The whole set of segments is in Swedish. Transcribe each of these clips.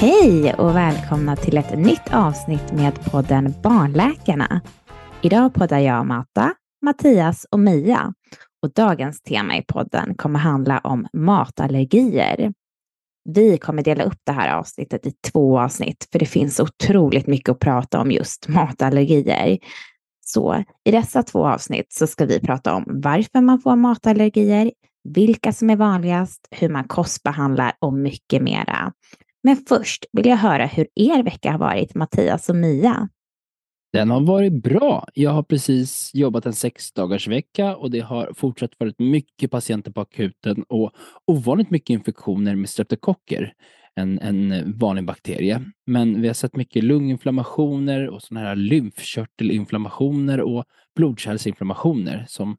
Hej och välkomna till ett nytt avsnitt med podden Barnläkarna. Idag poddar jag Mata, Mattias och Mia och dagens tema i podden kommer handla om matallergier. Vi kommer dela upp det här avsnittet i två avsnitt för det finns otroligt mycket att prata om just matallergier. Så i dessa två avsnitt så ska vi prata om varför man får matallergier, vilka som är vanligast, hur man kostbehandlar och mycket mera. Men först vill jag höra hur er vecka har varit, Mattias och Mia. Den har varit bra. Jag har precis jobbat en sex dagars vecka och det har fortsatt varit mycket patienter på akuten och ovanligt mycket infektioner med streptokocker, en, en vanlig bakterie. Men vi har sett mycket lunginflammationer och sådana här lymfkörtelinflammationer och blodkärlsinflammationer som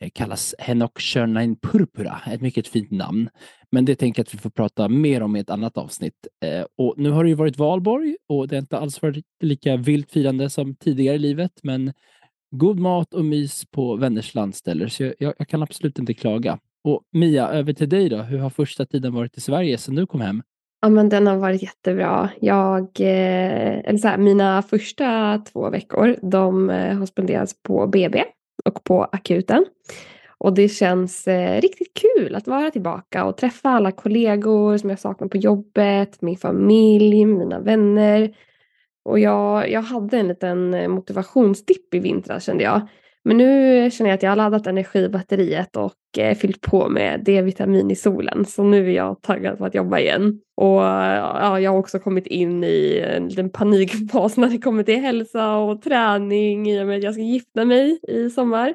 Eh, kallas Henok Shernain purpura, ett mycket fint namn. Men det tänker jag att vi får prata mer om i ett annat avsnitt. Eh, och nu har det ju varit valborg och det har inte alls varit lika vilt firande som tidigare i livet, men god mat och mys på vänners landställer, så jag, jag, kan absolut inte klaga. Och Mia, över till dig då. Hur har första tiden varit i Sverige sedan du kom hem? Ja, men den har varit jättebra. Jag, eh, eller så här, mina första två veckor, de har spenderats på BB och på akuten. Och det känns eh, riktigt kul att vara tillbaka och träffa alla kollegor som jag saknar på jobbet, min familj, mina vänner. Och jag, jag hade en liten eh, motivationsdipp i vintras kände jag. Men nu känner jag att jag har laddat energibatteriet och Eh, fyllt på med D-vitamin i solen. Så nu är jag taggad på att jobba igen. Och ja, jag har också kommit in i en liten panikfas när det kommer till hälsa och träning i och med att jag ska gifta mig i sommar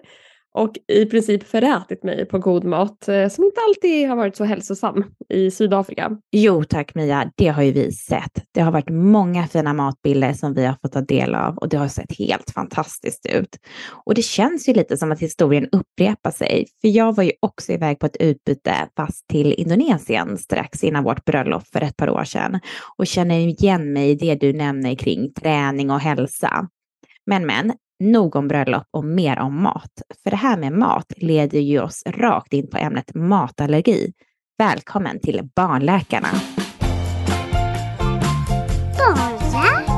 och i princip förätit mig på god mat eh, som inte alltid har varit så hälsosam i Sydafrika. Jo tack Mia, det har ju vi sett. Det har varit många fina matbilder som vi har fått ta del av och det har sett helt fantastiskt ut. Och det känns ju lite som att historien upprepar sig, för jag var ju också iväg på ett utbyte fast till Indonesien strax innan vårt bröllop för ett par år sedan och känner igen mig i det du nämner kring träning och hälsa. Men men, Nog om bröllop och mer om mat. För det här med mat leder ju oss rakt in på ämnet matallergi. Välkommen till Barnläkarna. Barnläkarna.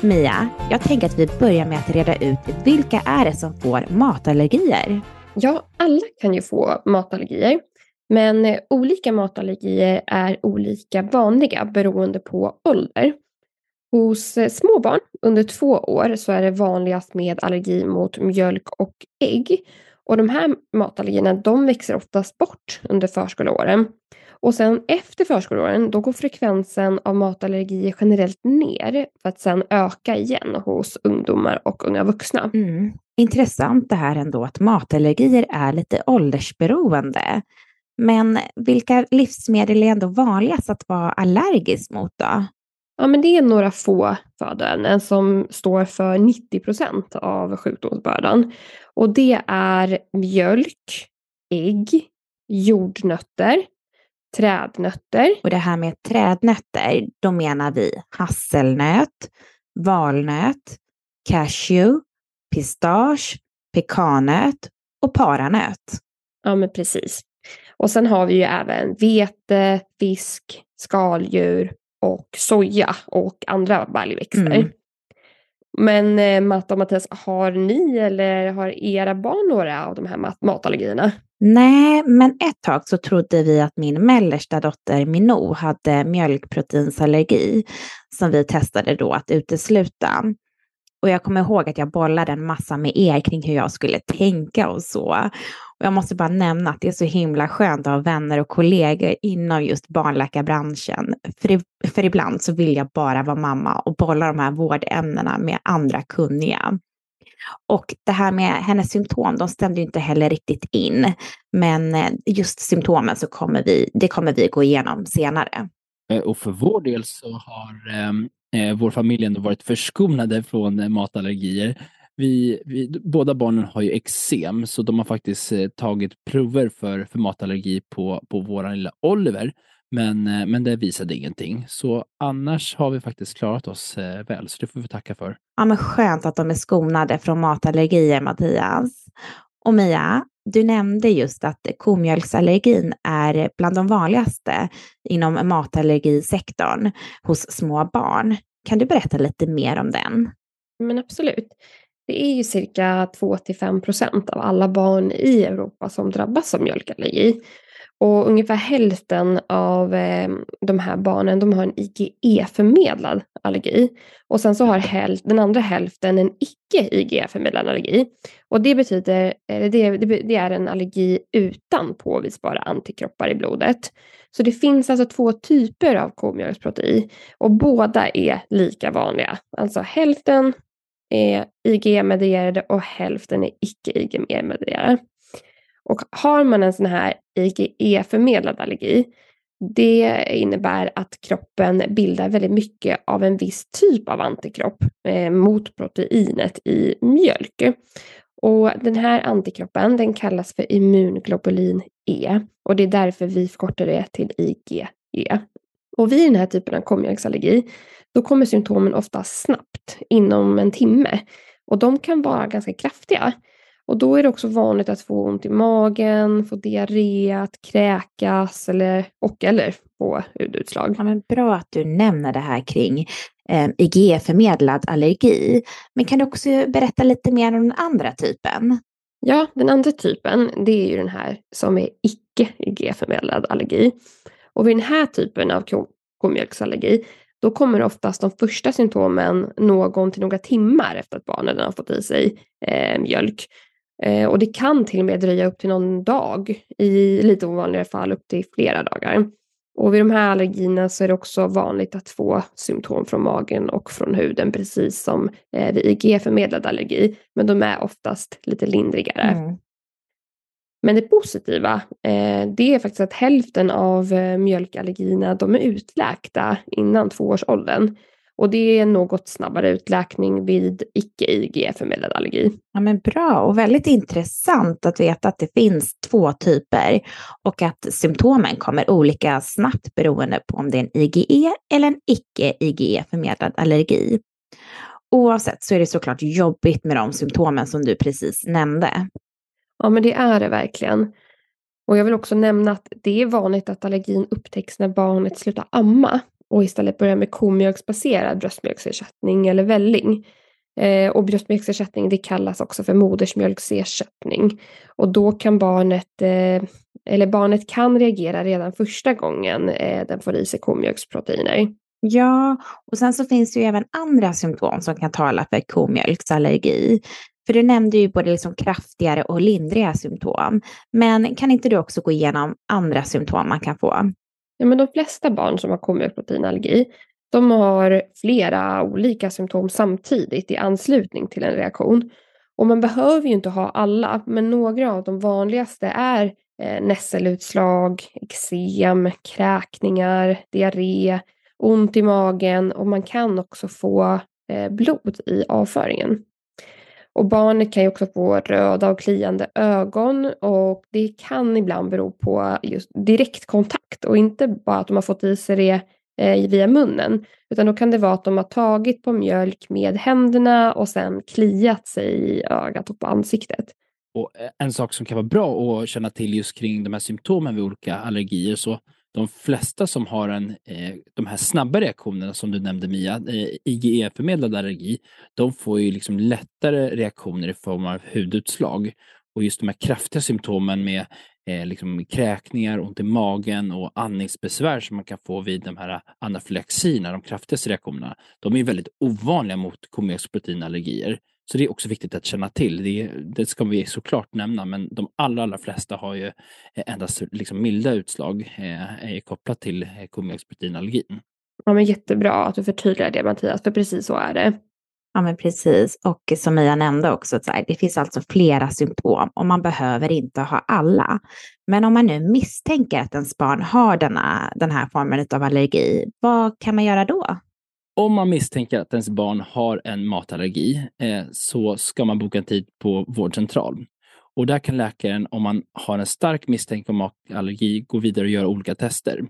Mia, jag tänker att vi börjar med att reda ut vilka är det som får matallergier? Ja, alla kan ju få matallergier. Men eh, olika matallergier är olika vanliga beroende på ålder. Hos eh, små barn under två år så är det vanligast med allergi mot mjölk och ägg. Och de här matallergierna de växer oftast bort under förskoleåren. Och sen efter förskoleåren då går frekvensen av matallergier generellt ner för att sen öka igen hos ungdomar och unga vuxna. Mm. Intressant det här ändå att matallergier är lite åldersberoende. Men vilka livsmedel är ändå vanligast att vara allergisk mot då? Ja, men det är några få födoämnen som står för 90 procent av sjukdomsbördan. Och det är mjölk, ägg, jordnötter, trädnötter. Och det här med trädnötter, då menar vi hasselnöt, valnöt, cashew, pistage, pekannöt och paranöt. Ja, men precis. Och sen har vi ju även vete, fisk, skaldjur och soja och andra baljväxter. Mm. Men eh, Matta och Mattias, har ni eller har era barn några av de här mat matallergierna? Nej, men ett tag så trodde vi att min mellersta dotter Minou hade mjölkproteinsallergi som vi testade då att utesluta. Och jag kommer ihåg att jag bollade en massa med er kring hur jag skulle tänka och så. Och jag måste bara nämna att det är så himla skönt att ha vänner och kollegor inom just barnläkarbranschen. För, i, för ibland så vill jag bara vara mamma och bolla de här vårdämnena med andra kunniga. Och det här med hennes symptom, de stämde ju inte heller riktigt in. Men eh, just symptomen så kommer vi, det kommer vi gå igenom senare. Eh, och för vår del så har ehm, eh, vår familj ändå varit förskonade från eh, matallergier. Vi, vi, båda barnen har ju eksem, så de har faktiskt eh, tagit prover för, för matallergi på, på vår lilla Oliver. Men, eh, men det visade ingenting. Så annars har vi faktiskt klarat oss eh, väl, så det får vi tacka för. Ja, men skönt att de är skonade från matallergier, Mattias. Och Mia, Du nämnde just att komjölksallergin är bland de vanligaste inom matallergisektorn hos små barn. Kan du berätta lite mer om den? Men absolut. Det är ju cirka 2-5 procent av alla barn i Europa som drabbas av mjölkallergi. Och ungefär hälften av eh, de här barnen de har en IgE-förmedlad allergi. Och sen så har häl den andra hälften en icke-IgE-förmedlad allergi. Och det betyder, eh, det, det, det är en allergi utan påvisbara antikroppar i blodet. Så det finns alltså två typer av komjölksprotein och båda är lika vanliga. Alltså hälften är IgE-medierade och hälften är icke-IgE-medierade. Och har man en sån här IgE-förmedlad allergi, det innebär att kroppen bildar väldigt mycket av en viss typ av antikropp eh, mot proteinet i mjölk. Och den här antikroppen den kallas för immunglobulin E och det är därför vi förkortar det till IgE. Och vid den här typen av komjölksallergi då kommer symptomen ofta snabbt, inom en timme. Och de kan vara ganska kraftiga. Och då är det också vanligt att få ont i magen, få diarré, att kräkas eller, och eller få hudutslag. Ja, men bra att du nämner det här kring eh, IgE-förmedlad allergi. Men kan du också berätta lite mer om den andra typen? Ja, den andra typen det är ju den här som är icke-IgE-förmedlad allergi. Och vid den här typen av komjölksallergi då kommer oftast de första symptomen någon till några timmar efter att barnet har fått i sig eh, mjölk. Eh, och det kan till och med dröja upp till någon dag, i lite ovanligare fall upp till flera dagar. Och vid de här allergierna så är det också vanligt att få symptom från magen och från huden, precis som eh, vid IG-förmedlad allergi. Men de är oftast lite lindrigare. Mm. Men det positiva, eh, det är faktiskt att hälften av eh, mjölkallergierna, de är utläkta innan tvåårsåldern. Och det är något snabbare utläkning vid icke-IGE förmedlad allergi. Ja, men bra och väldigt intressant att veta att det finns två typer och att symptomen kommer olika snabbt beroende på om det är en IgE eller en icke-IgE-förmedlad allergi. Oavsett så är det såklart jobbigt med de symptomen som du precis nämnde. Ja, men det är det verkligen. Och jag vill också nämna att det är vanligt att allergin upptäcks när barnet slutar amma och istället börjar med komjölksbaserad bröstmjölksersättning eller välling. Eh, och bröstmjölksersättning det kallas också för modersmjölksersättning. Och då kan barnet, eh, eller barnet kan reagera redan första gången eh, den får i sig komjölksproteiner. Ja, och sen så finns det ju även andra symptom som kan tala för komjölksallergi. För du nämnde ju både liksom kraftigare och lindriga symptom. Men kan inte du också gå igenom andra symptom man kan få? Ja, men de flesta barn som har komjölkproteinallergi de har flera olika symptom samtidigt i anslutning till en reaktion. Och man behöver ju inte ha alla, men några av de vanligaste är eh, nässelutslag, eksem, kräkningar, diarré, ont i magen och man kan också få eh, blod i avföringen. Och barnet kan ju också få röda och kliande ögon och det kan ibland bero på just direktkontakt och inte bara att de har fått i sig det eh, via munnen. Utan då kan det vara att de har tagit på mjölk med händerna och sen kliat sig i ögat och på ansiktet. Och eh, en sak som kan vara bra att känna till just kring de här symptomen vid olika allergier så de flesta som har en, eh, de här snabba reaktionerna som du nämnde Mia, eh, IgE-förmedlad allergi, de får ju liksom lättare reaktioner i form av hudutslag. Och just de här kraftiga symptomen med eh, liksom kräkningar, ont i magen och andningsbesvär som man kan få vid de här anafylaxierna, de kraftigaste reaktionerna, de är väldigt ovanliga mot komexproteinallergier. Så det är också viktigt att känna till. Det, det ska vi såklart nämna, men de allra, allra flesta har ju endast liksom milda utslag eh, kopplat till eh, kumjölksproteinallergin. Ja, men jättebra att du förtydligar det Mattias, för precis så är det. Ja, men precis. Och som Mia nämnde också, så här, det finns alltså flera symptom och man behöver inte ha alla. Men om man nu misstänker att ens barn har denna, den här formen av allergi, vad kan man göra då? Om man misstänker att ens barn har en matallergi eh, så ska man boka en tid på vårdcentral. Och där kan läkaren, om man har en stark misstanke om matallergi, gå vidare och göra olika tester.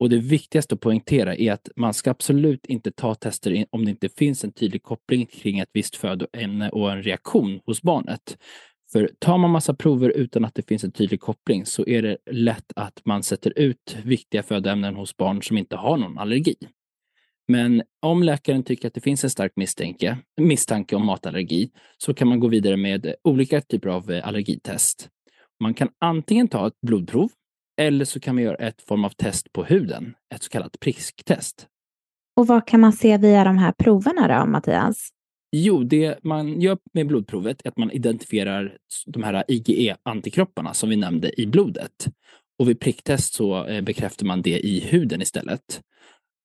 Och det viktigaste att poängtera är att man ska absolut inte ta tester om det inte finns en tydlig koppling kring ett visst födoämne och en reaktion hos barnet. För tar man massa prover utan att det finns en tydlig koppling så är det lätt att man sätter ut viktiga födoämnen hos barn som inte har någon allergi. Men om läkaren tycker att det finns en stark misstanke, misstanke om matallergi så kan man gå vidare med olika typer av eh, allergitest. Man kan antingen ta ett blodprov eller så kan man göra ett form av test på huden, ett så kallat prisktest. Och vad kan man se via de här proverna då, Mattias? Jo, det man gör med blodprovet är att man identifierar de här IgE-antikropparna som vi nämnde i blodet. Och vid pricktest så eh, bekräftar man det i huden istället.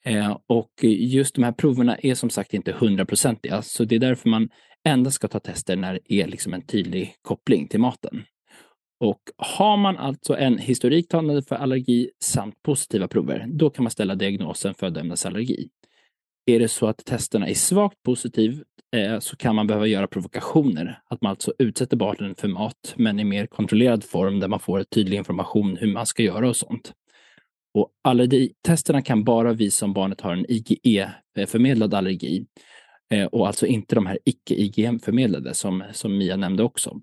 Eh, och just de här proverna är som sagt inte hundraprocentiga, så det är därför man endast ska ta tester när det är liksom en tydlig koppling till maten. Och har man alltså en historik talande för allergi samt positiva prover, då kan man ställa diagnosen födoämnesallergi. Är det så att testerna är svagt positiv eh, så kan man behöva göra provokationer. Att man alltså utsätter barnen för mat, men i mer kontrollerad form där man får tydlig information hur man ska göra och sånt. Och allergitesterna kan bara visa om barnet har en IgE-förmedlad allergi eh, och alltså inte de här icke-IgM-förmedlade som, som Mia nämnde också.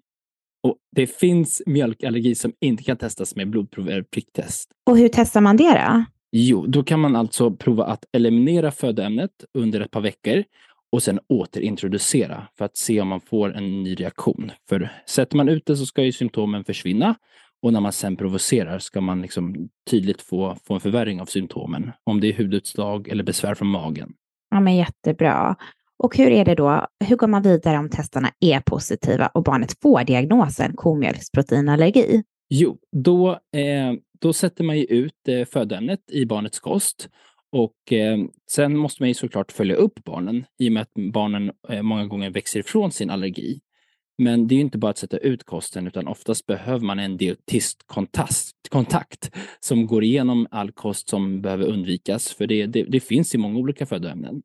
Och Det finns mjölkallergi som inte kan testas med blodprov eller pricktest. Och hur testar man det då? Jo, då kan man alltså prova att eliminera födoämnet under ett par veckor och sen återintroducera för att se om man får en ny reaktion. För sätter man ut det så ska ju symptomen försvinna och när man sen provocerar ska man liksom tydligt få, få en förvärring av symptomen. Om det är hudutslag eller besvär från magen. Ja, men jättebra. Och hur är det då? Hur går man vidare om testarna är positiva och barnet får diagnosen komjölksproteinallergi? Jo, då, eh, då sätter man ju ut eh, födoämnet i barnets kost och eh, sen måste man ju såklart följa upp barnen i och med att barnen eh, många gånger växer ifrån sin allergi. Men det är inte bara att sätta ut kosten utan oftast behöver man en dietistkontakt som går igenom all kost som behöver undvikas. För det, det, det finns i många olika födoämnen.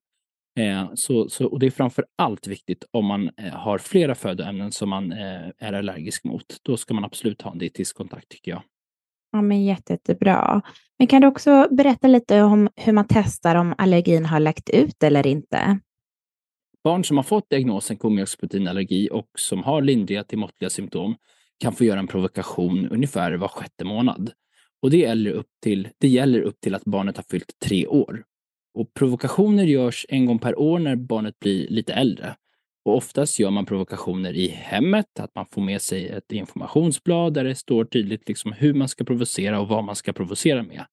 Eh, så, så, och det är framför allt viktigt om man eh, har flera födoämnen som man eh, är allergisk mot. Då ska man absolut ha en dietistkontakt tycker jag. Ja, men jätte, jättebra. Men kan du också berätta lite om hur man testar om allergin har läckt ut eller inte? Barn som har fått diagnosen komjölksproteinallergi och som har lindriga till måttliga symptom kan få göra en provokation ungefär var sjätte månad. Och det gäller upp till, det gäller upp till att barnet har fyllt tre år. Och provokationer görs en gång per år när barnet blir lite äldre. Och oftast gör man provokationer i hemmet, att man får med sig ett informationsblad där det står tydligt liksom hur man ska provocera och vad man ska provocera med.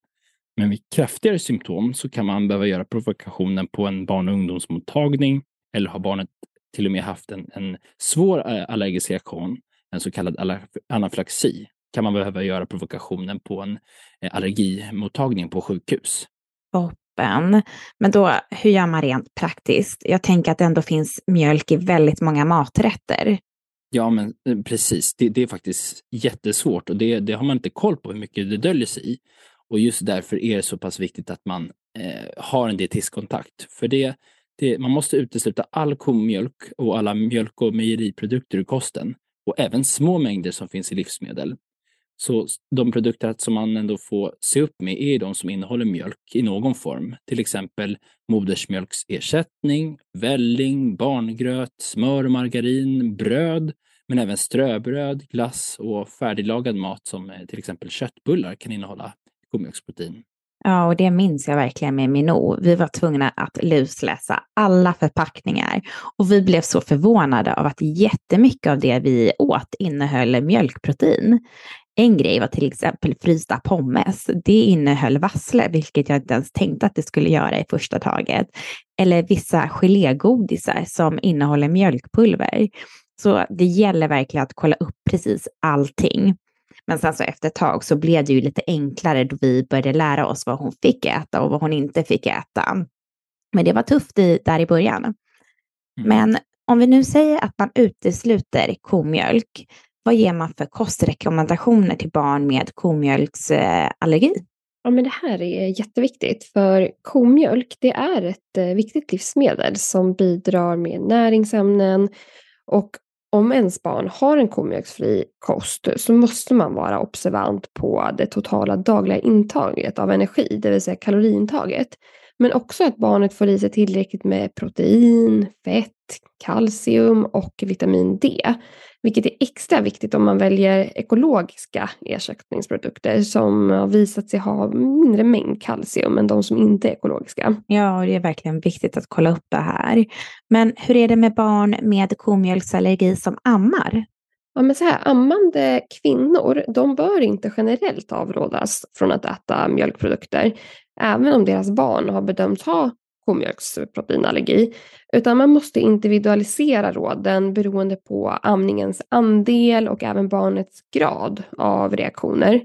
Men vid kraftigare symptom så kan man behöva göra provokationen på en barn och ungdomsmottagning eller har barnet till och med haft en, en svår eh, allergisk reaktion, en så kallad anafylaxi, kan man behöva göra provokationen på en eh, allergimottagning på sjukhus. Toppen. Men då, hur gör man rent praktiskt? Jag tänker att det ändå finns mjölk i väldigt många maträtter. Ja, men eh, precis. Det, det är faktiskt jättesvårt och det, det, har man inte koll på hur mycket det döljer sig i. Och just därför är det så pass viktigt att man eh, har en dietistkontakt. För det, det, man måste utesluta all komjölk och alla mjölk och mejeriprodukter ur kosten och även små mängder som finns i livsmedel. Så de produkter som man ändå får se upp med är de som innehåller mjölk i någon form, till exempel modersmjölksersättning, välling, barngröt, smör och margarin, bröd, men även ströbröd, glass och färdiglagad mat som eh, till exempel köttbullar kan innehålla komjölksprotein. Ja, och det minns jag verkligen med Minou. Vi var tvungna att lusläsa alla förpackningar och vi blev så förvånade av att jättemycket av det vi åt innehöll mjölkprotein. En grej var till exempel frysta pommes. Det innehöll vassle, vilket jag inte ens tänkte att det skulle göra i första taget. Eller vissa gelégodisar som innehåller mjölkpulver. Så det gäller verkligen att kolla upp precis allting. Men sen så efter ett tag så blev det ju lite enklare då vi började lära oss vad hon fick äta och vad hon inte fick äta. Men det var tufft i, där i början. Mm. Men om vi nu säger att man utesluter komjölk, vad ger man för kostrekommendationer till barn med komjölksallergi? Ja, men det här är jätteviktigt för komjölk det är ett eh, viktigt livsmedel som bidrar med näringsämnen och om ens barn har en komjölksfri kost så måste man vara observant på det totala dagliga intaget av energi, det vill säga kaloriintaget. Men också att barnet får i sig tillräckligt med protein, fett, kalcium och vitamin D. Vilket är extra viktigt om man väljer ekologiska ersättningsprodukter som har visat sig ha mindre mängd kalcium än de som inte är ekologiska. Ja, och det är verkligen viktigt att kolla upp det här. Men hur är det med barn med komjölksallergi som ammar? Ja, men så här, ammande kvinnor de bör inte generellt avrådas från att äta mjölkprodukter, även om deras barn har bedömts ha komjölksproteinallergi, utan man måste individualisera råden beroende på amningens andel och även barnets grad av reaktioner.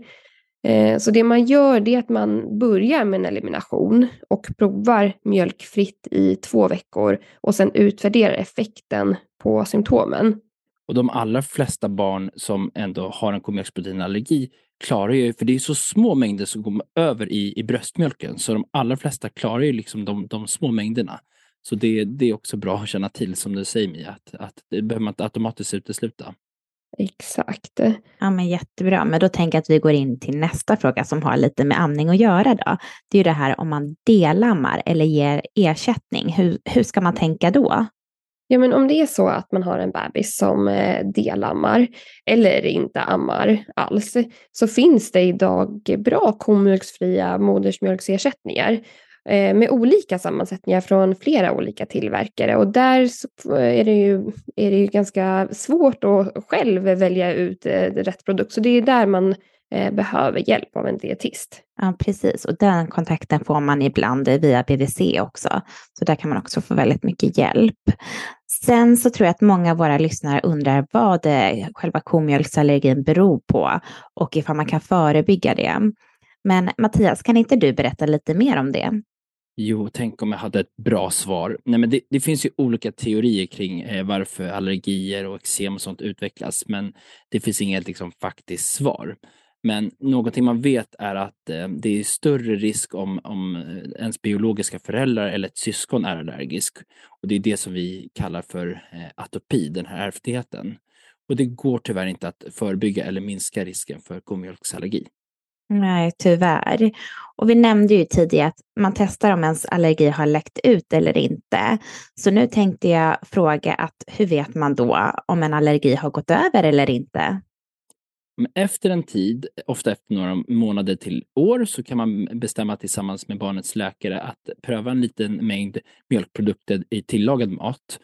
Eh, så det man gör är att man börjar med en elimination och provar mjölkfritt i två veckor och sen utvärderar effekten på symptomen. Och de allra flesta barn som ändå har en komjölksproteinallergi klarar ju, för det är så små mängder som går över i, i bröstmjölken, så de allra flesta klarar ju liksom de, de små mängderna. Så det, det är också bra att känna till, som du säger Mia, att, att det behöver man inte automatiskt utesluta. Exakt. Ja, men jättebra. Men då tänker jag att vi går in till nästa fråga som har lite med amning att göra. Då. Det är ju det här om man delammar eller ger ersättning. Hur, hur ska man tänka då? Ja, men om det är så att man har en bebis som eh, delammar eller inte ammar alls så finns det idag bra komjölksfria modersmjölksersättningar eh, med olika sammansättningar från flera olika tillverkare. Och där är det ju, är det ju ganska svårt att själv välja ut eh, rätt produkt. Så det är där man behöver hjälp av en dietist. Ja, precis. Och den kontakten får man ibland via BVC också. Så där kan man också få väldigt mycket hjälp. Sen så tror jag att många av våra lyssnare undrar vad det, själva komjölksallergin beror på och ifall man kan förebygga det. Men Mattias, kan inte du berätta lite mer om det? Jo, tänk om jag hade ett bra svar. Nej, men det, det finns ju olika teorier kring eh, varför allergier och eksem och sånt utvecklas, men det finns inget liksom, faktiskt svar. Men någonting man vet är att eh, det är större risk om, om eh, ens biologiska föräldrar eller ett syskon är allergisk. Och det är det som vi kallar för eh, atopi, den här ärftligheten. Och det går tyvärr inte att förebygga eller minska risken för komjölksallergi. Nej, tyvärr. Och vi nämnde ju tidigare att man testar om ens allergi har läckt ut eller inte. Så nu tänkte jag fråga att hur vet man då om en allergi har gått över eller inte? Men efter en tid, ofta efter några månader till år, så kan man bestämma tillsammans med barnets läkare att pröva en liten mängd mjölkprodukter i tillagad mat.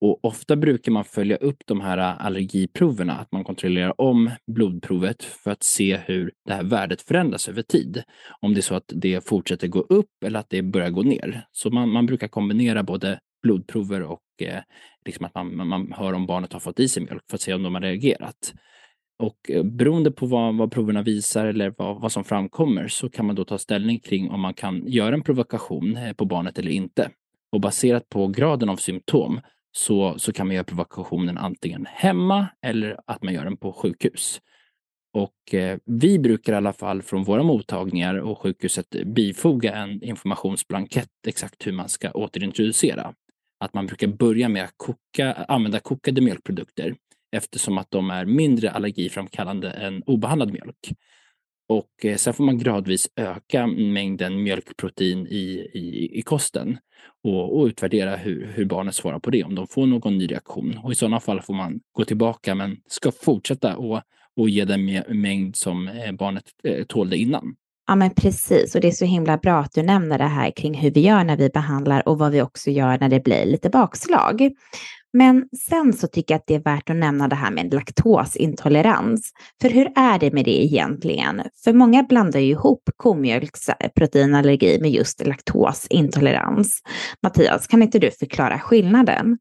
Och ofta brukar man följa upp de här allergiproverna, att man kontrollerar om blodprovet för att se hur det här värdet förändras över tid. Om det är så att det fortsätter gå upp eller att det börjar gå ner. Så man, man brukar kombinera både blodprover och eh, liksom att man, man hör om barnet har fått i sig mjölk för att se om de har reagerat. Och eh, beroende på vad, vad proverna visar eller vad, vad som framkommer så kan man då ta ställning kring om man kan göra en provokation eh, på barnet eller inte. Och baserat på graden av symptom så, så kan man göra provokationen antingen hemma eller att man gör den på sjukhus. Och eh, vi brukar i alla fall från våra mottagningar och sjukhuset bifoga en informationsblankett exakt hur man ska återintroducera. Att man brukar börja med att koka, använda kokade mjölkprodukter eftersom att de är mindre allergiframkallande än obehandlad mjölk. Och eh, sen får man gradvis öka mängden mjölkprotein i, i, i kosten och, och utvärdera hur, hur barnet svarar på det, om de får någon ny reaktion. Och i sådana fall får man gå tillbaka men ska fortsätta och, och ge den mängd som eh, barnet eh, tålde innan. Ja, men precis. Och det är så himla bra att du nämner det här kring hur vi gör när vi behandlar och vad vi också gör när det blir lite bakslag. Men sen så tycker jag att det är värt att nämna det här med laktosintolerans. För hur är det med det egentligen? För många blandar ju ihop komjölksproteinallergi med just laktosintolerans. Mattias, kan inte du förklara skillnaden?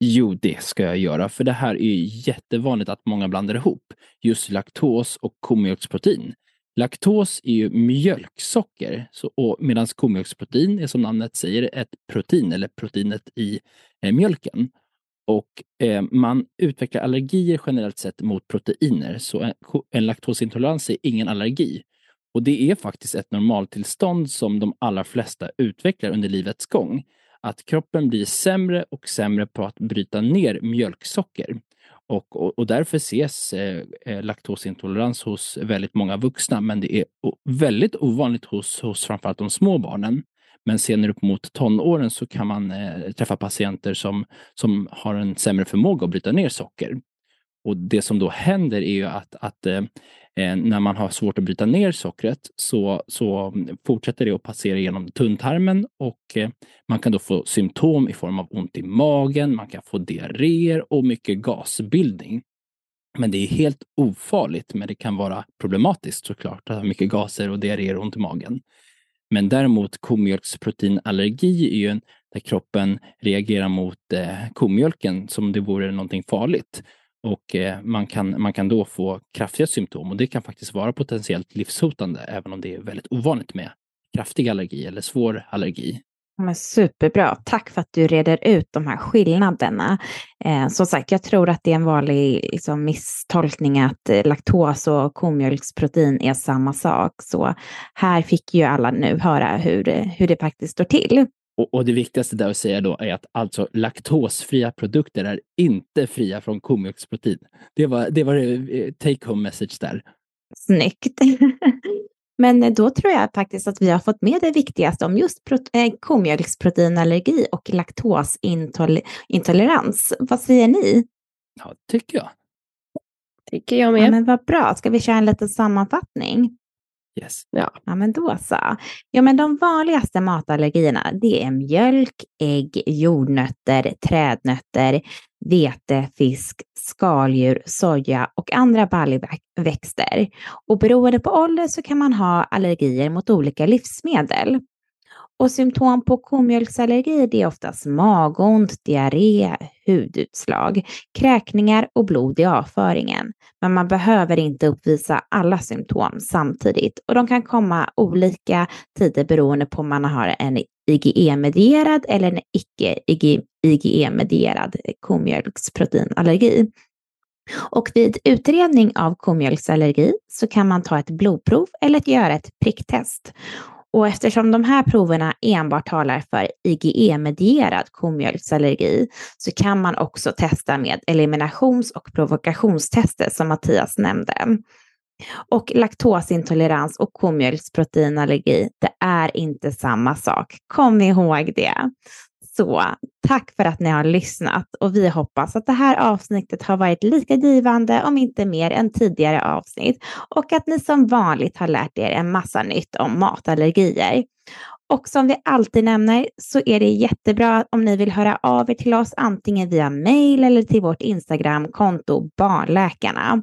Jo, det ska jag göra, för det här är jättevanligt att många blandar ihop just laktos och komjölksprotein. Laktos är ju mjölksocker så, medan komjölksprotein är som namnet säger ett protein eller proteinet i eh, mjölken. Och eh, man utvecklar allergier generellt sett mot proteiner, så en, en laktosintolerans är ingen allergi. Och det är faktiskt ett normaltillstånd som de allra flesta utvecklar under livets gång. Att kroppen blir sämre och sämre på att bryta ner mjölksocker. Och, och, och därför ses eh, eh laktosintolerans hos väldigt många vuxna, men det är väldigt ovanligt hos, hos framförallt de små barnen. Men senare upp mot tonåren så kan man eh, träffa patienter som, som har en sämre förmåga att bryta ner socker. Och det som då händer är ju att, att eh, eh, när man har svårt att bryta ner sockret så, så fortsätter det att passera genom tunntarmen och eh, man kan då få symptom i form av ont i magen, man kan få diarréer och mycket gasbildning. Men det är helt ofarligt, men det kan vara problematiskt såklart att ha mycket gaser och diarréer och ont i magen. Men däremot komjölksproteinallergi är ju en, där kroppen reagerar mot eh, komjölken som det vore någonting farligt. Och eh, man, kan, man kan då få kraftiga symptom och det kan faktiskt vara potentiellt livshotande, även om det är väldigt ovanligt med kraftig allergi eller svår allergi. Men superbra. Tack för att du reder ut de här skillnaderna. Eh, som sagt, jag tror att det är en vanlig liksom, misstolkning att eh, laktos och komjölksprotein är samma sak. Så här fick ju alla nu höra hur, hur det faktiskt står till. Och, och, det viktigaste där att säga då är att alltså laktosfria produkter är inte fria från komjölksprotein. Det var, det var eh, take home message där. Snyggt. Men då tror jag faktiskt att vi har fått med det viktigaste om just eh, komjölksproteinallergi och laktosintolerans. Vad säger ni? Ja, tycker jag. Tycker jag med. Ja, men vad bra. Ska vi köra en liten sammanfattning? Yes. Ja. ja, men då så. Ja, men de vanligaste matallergierna det är mjölk, ägg, jordnötter, trädnötter, vete, fisk, skaldjur, soja och andra baljväxter. Och beroende på ålder så kan man ha allergier mot olika livsmedel. Och symptom på komjölksallergi det är oftast magont, diarré, hudutslag, kräkningar och blod i avföringen. Men man behöver inte uppvisa alla symptom samtidigt och de kan komma olika tider beroende på om man har en IgE-medierad eller en icke-IgE-medierad komjölksproteinallergi. Och vid utredning av komjölksallergi så kan man ta ett blodprov eller göra ett pricktest. Och eftersom de här proverna enbart talar för IgE-medierad komjölksallergi så kan man också testa med eliminations och provokationstester som Mattias nämnde. Och laktosintolerans och komjölksproteinallergi, det är inte samma sak. Kom ihåg det. Så tack för att ni har lyssnat och vi hoppas att det här avsnittet har varit lika givande, om inte mer, än tidigare avsnitt och att ni som vanligt har lärt er en massa nytt om matallergier. Och som vi alltid nämner så är det jättebra om ni vill höra av er till oss antingen via mail eller till vårt Instagramkonto Barnläkarna.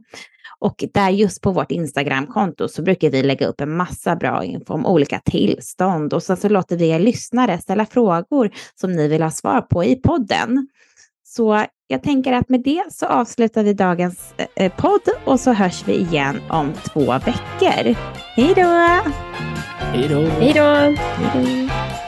Och där just på vårt Instagramkonto så brukar vi lägga upp en massa bra info om olika tillstånd och sen så låter vi er lyssnare ställa frågor som ni vill ha svar på i podden. Så jag tänker att med det så avslutar vi dagens eh, podd och så hörs vi igen om två veckor. Hej då! Hej då! Hej då! Hej då!